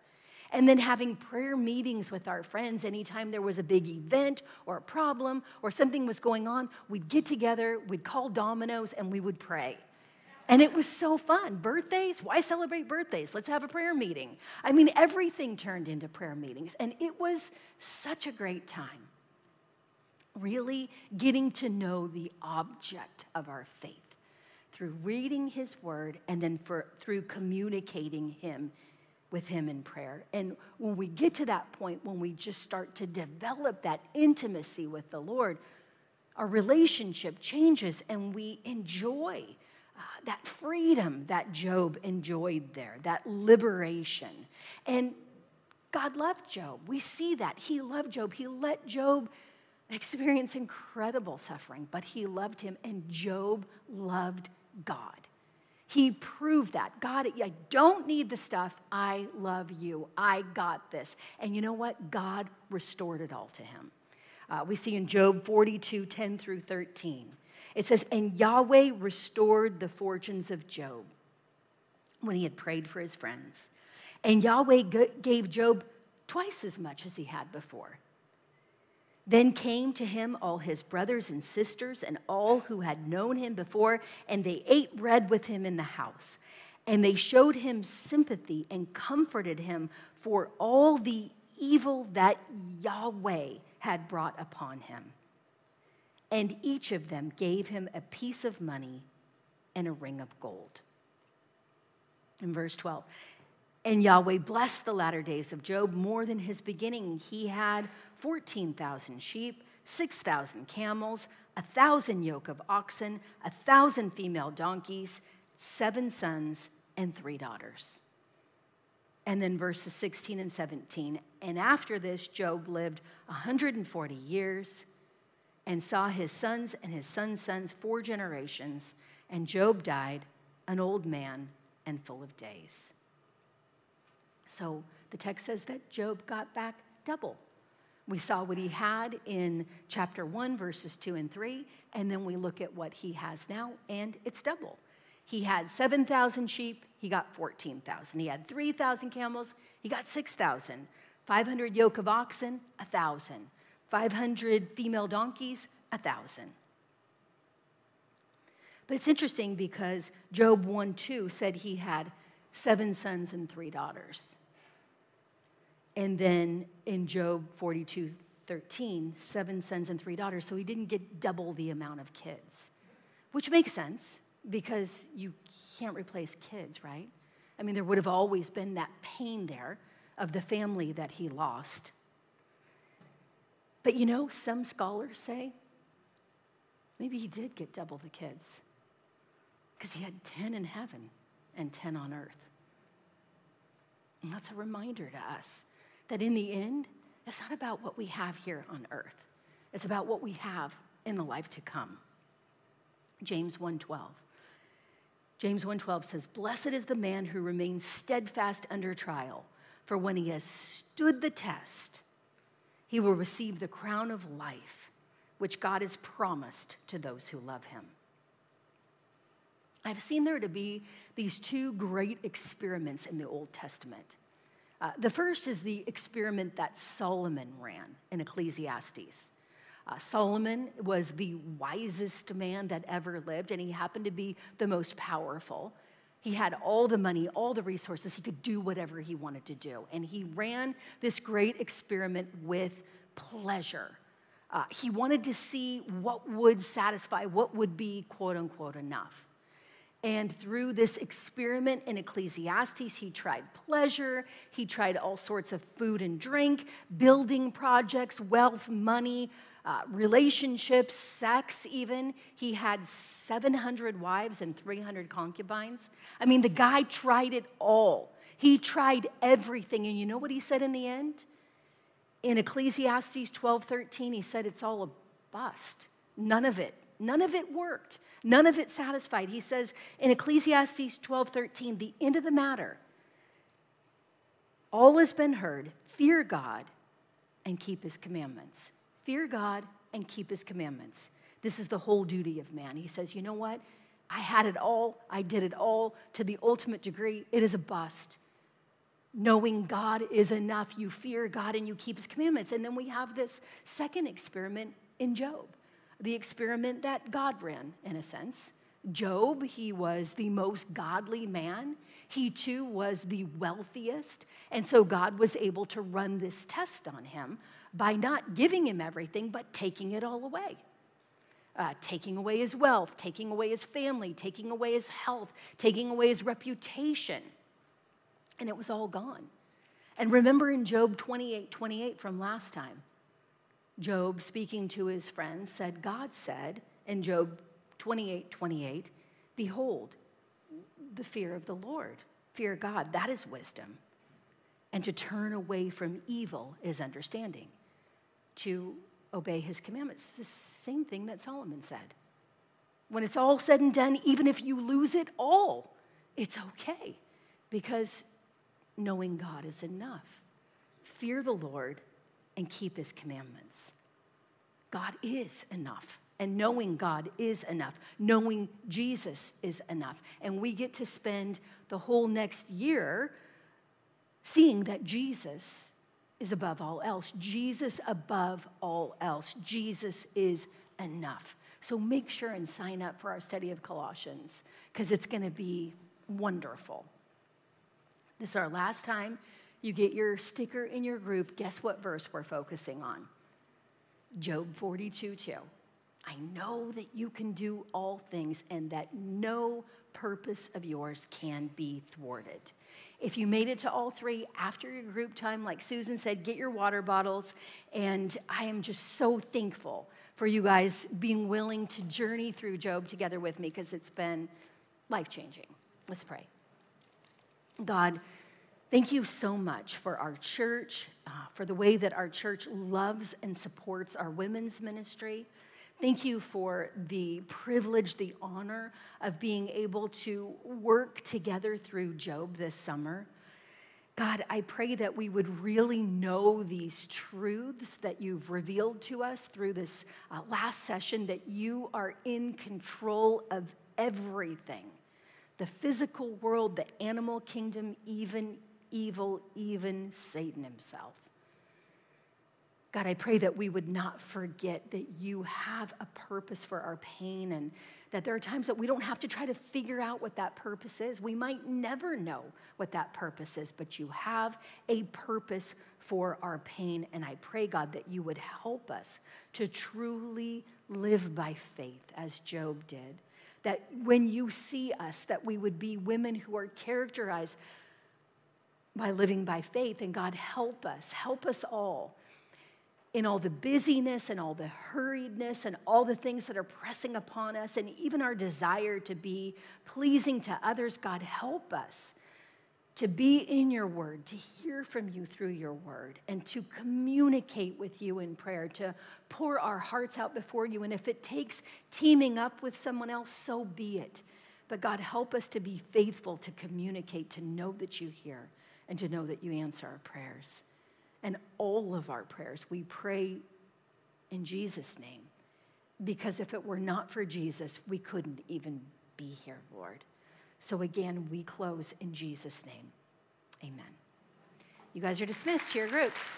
And then having prayer meetings with our friends anytime there was a big event or a problem or something was going on, we'd get together, we'd call Domino's, and we would pray. And it was so fun. Birthdays, why celebrate birthdays? Let's have a prayer meeting. I mean, everything turned into prayer meetings, and it was such a great time. Really getting to know the object of our faith through reading his word and then for, through communicating him with Him in prayer. And when we get to that point, when we just start to develop that intimacy with the Lord, our relationship changes and we enjoy uh, that freedom that Job enjoyed there, that liberation. And God loved Job. We see that. He loved Job. He let Job experience incredible suffering, but he loved him, and Job loved God. He proved that. God, I don't need the stuff. I love you. I got this. And you know what? God restored it all to him. Uh, we see in Job 42 10 through 13. It says, And Yahweh restored the fortunes of Job when he had prayed for his friends. And Yahweh gave Job twice as much as he had before. Then came to him all his brothers and sisters and all who had known him before, and they ate bread with him in the house. And they showed him sympathy and comforted him for all the evil that Yahweh had brought upon him. And each of them gave him a piece of money and a ring of gold. In verse 12, and Yahweh blessed the latter days of Job more than his beginning. He had 14,000 sheep, 6,000 camels, a thousand yoke of oxen, a thousand female donkeys, seven sons, and three daughters. And then verses 16 and 17. And after this, Job lived 140 years and saw his sons and his sons' sons four generations. And Job died an old man and full of days. So the text says that Job got back double. We saw what he had in chapter 1, verses 2 and 3, and then we look at what he has now, and it's double. He had 7,000 sheep, he got 14,000. He had 3,000 camels, he got 6,000. 500 yoke of oxen, 1,000. 500 female donkeys, 1,000. But it's interesting because Job 1 2 said he had seven sons and three daughters. And then in Job 42 13, seven sons and three daughters. So he didn't get double the amount of kids, which makes sense because you can't replace kids, right? I mean, there would have always been that pain there of the family that he lost. But you know, some scholars say maybe he did get double the kids because he had 10 in heaven and 10 on earth. And that's a reminder to us that in the end, it's not about what we have here on earth. It's about what we have in the life to come. James 1:12. James 1:12 says, "Blessed is the man who remains steadfast under trial, for when he has stood the test, he will receive the crown of life which God has promised to those who love him." I've seen there to be these two great experiments in the Old Testament. Uh, the first is the experiment that Solomon ran in Ecclesiastes. Uh, Solomon was the wisest man that ever lived, and he happened to be the most powerful. He had all the money, all the resources. He could do whatever he wanted to do. And he ran this great experiment with pleasure. Uh, he wanted to see what would satisfy, what would be quote unquote enough. And through this experiment in Ecclesiastes, he tried pleasure, he tried all sorts of food and drink, building projects, wealth, money, uh, relationships, sex, even. He had 700 wives and 300 concubines. I mean, the guy tried it all. He tried everything. And you know what he said in the end? In Ecclesiastes 12 13, he said, It's all a bust. None of it None of it worked. None of it satisfied. He says in Ecclesiastes 12 13, the end of the matter, all has been heard. Fear God and keep his commandments. Fear God and keep his commandments. This is the whole duty of man. He says, you know what? I had it all. I did it all to the ultimate degree. It is a bust. Knowing God is enough. You fear God and you keep his commandments. And then we have this second experiment in Job the experiment that God ran, in a sense. Job, he was the most godly man. He too was the wealthiest. And so God was able to run this test on him by not giving him everything, but taking it all away. Uh, taking away his wealth, taking away his family, taking away his health, taking away his reputation. And it was all gone. And remember in Job 28 28 from last time, Job, speaking to his friends, said, God said in Job 28 28, Behold, the fear of the Lord, fear God, that is wisdom. And to turn away from evil is understanding. To obey his commandments, the same thing that Solomon said. When it's all said and done, even if you lose it all, it's okay because knowing God is enough. Fear the Lord and keep his commandments. God is enough. And knowing God is enough. Knowing Jesus is enough. And we get to spend the whole next year seeing that Jesus is above all else. Jesus above all else. Jesus is enough. So make sure and sign up for our study of Colossians because it's going to be wonderful. This is our last time you get your sticker in your group, guess what verse we're focusing on? Job 42 2. I know that you can do all things and that no purpose of yours can be thwarted. If you made it to all three after your group time, like Susan said, get your water bottles. And I am just so thankful for you guys being willing to journey through Job together with me because it's been life changing. Let's pray. God, Thank you so much for our church, uh, for the way that our church loves and supports our women's ministry. Thank you for the privilege, the honor of being able to work together through Job this summer. God, I pray that we would really know these truths that you've revealed to us through this uh, last session, that you are in control of everything the physical world, the animal kingdom, even evil, even Satan himself. God, I pray that we would not forget that you have a purpose for our pain and that there are times that we don't have to try to figure out what that purpose is. We might never know what that purpose is, but you have a purpose for our pain. And I pray, God, that you would help us to truly live by faith as Job did. That when you see us, that we would be women who are characterized by living by faith. And God, help us, help us all in all the busyness and all the hurriedness and all the things that are pressing upon us, and even our desire to be pleasing to others, God, help us to be in your word, to hear from you through your word, and to communicate with you in prayer, to pour our hearts out before you. And if it takes teaming up with someone else, so be it. But God, help us to be faithful to communicate, to know that you hear, and to know that you answer our prayers and all of our prayers. We pray in Jesus' name because if it were not for Jesus, we couldn't even be here, Lord. So again, we close in Jesus' name. Amen. You guys are dismissed to your groups.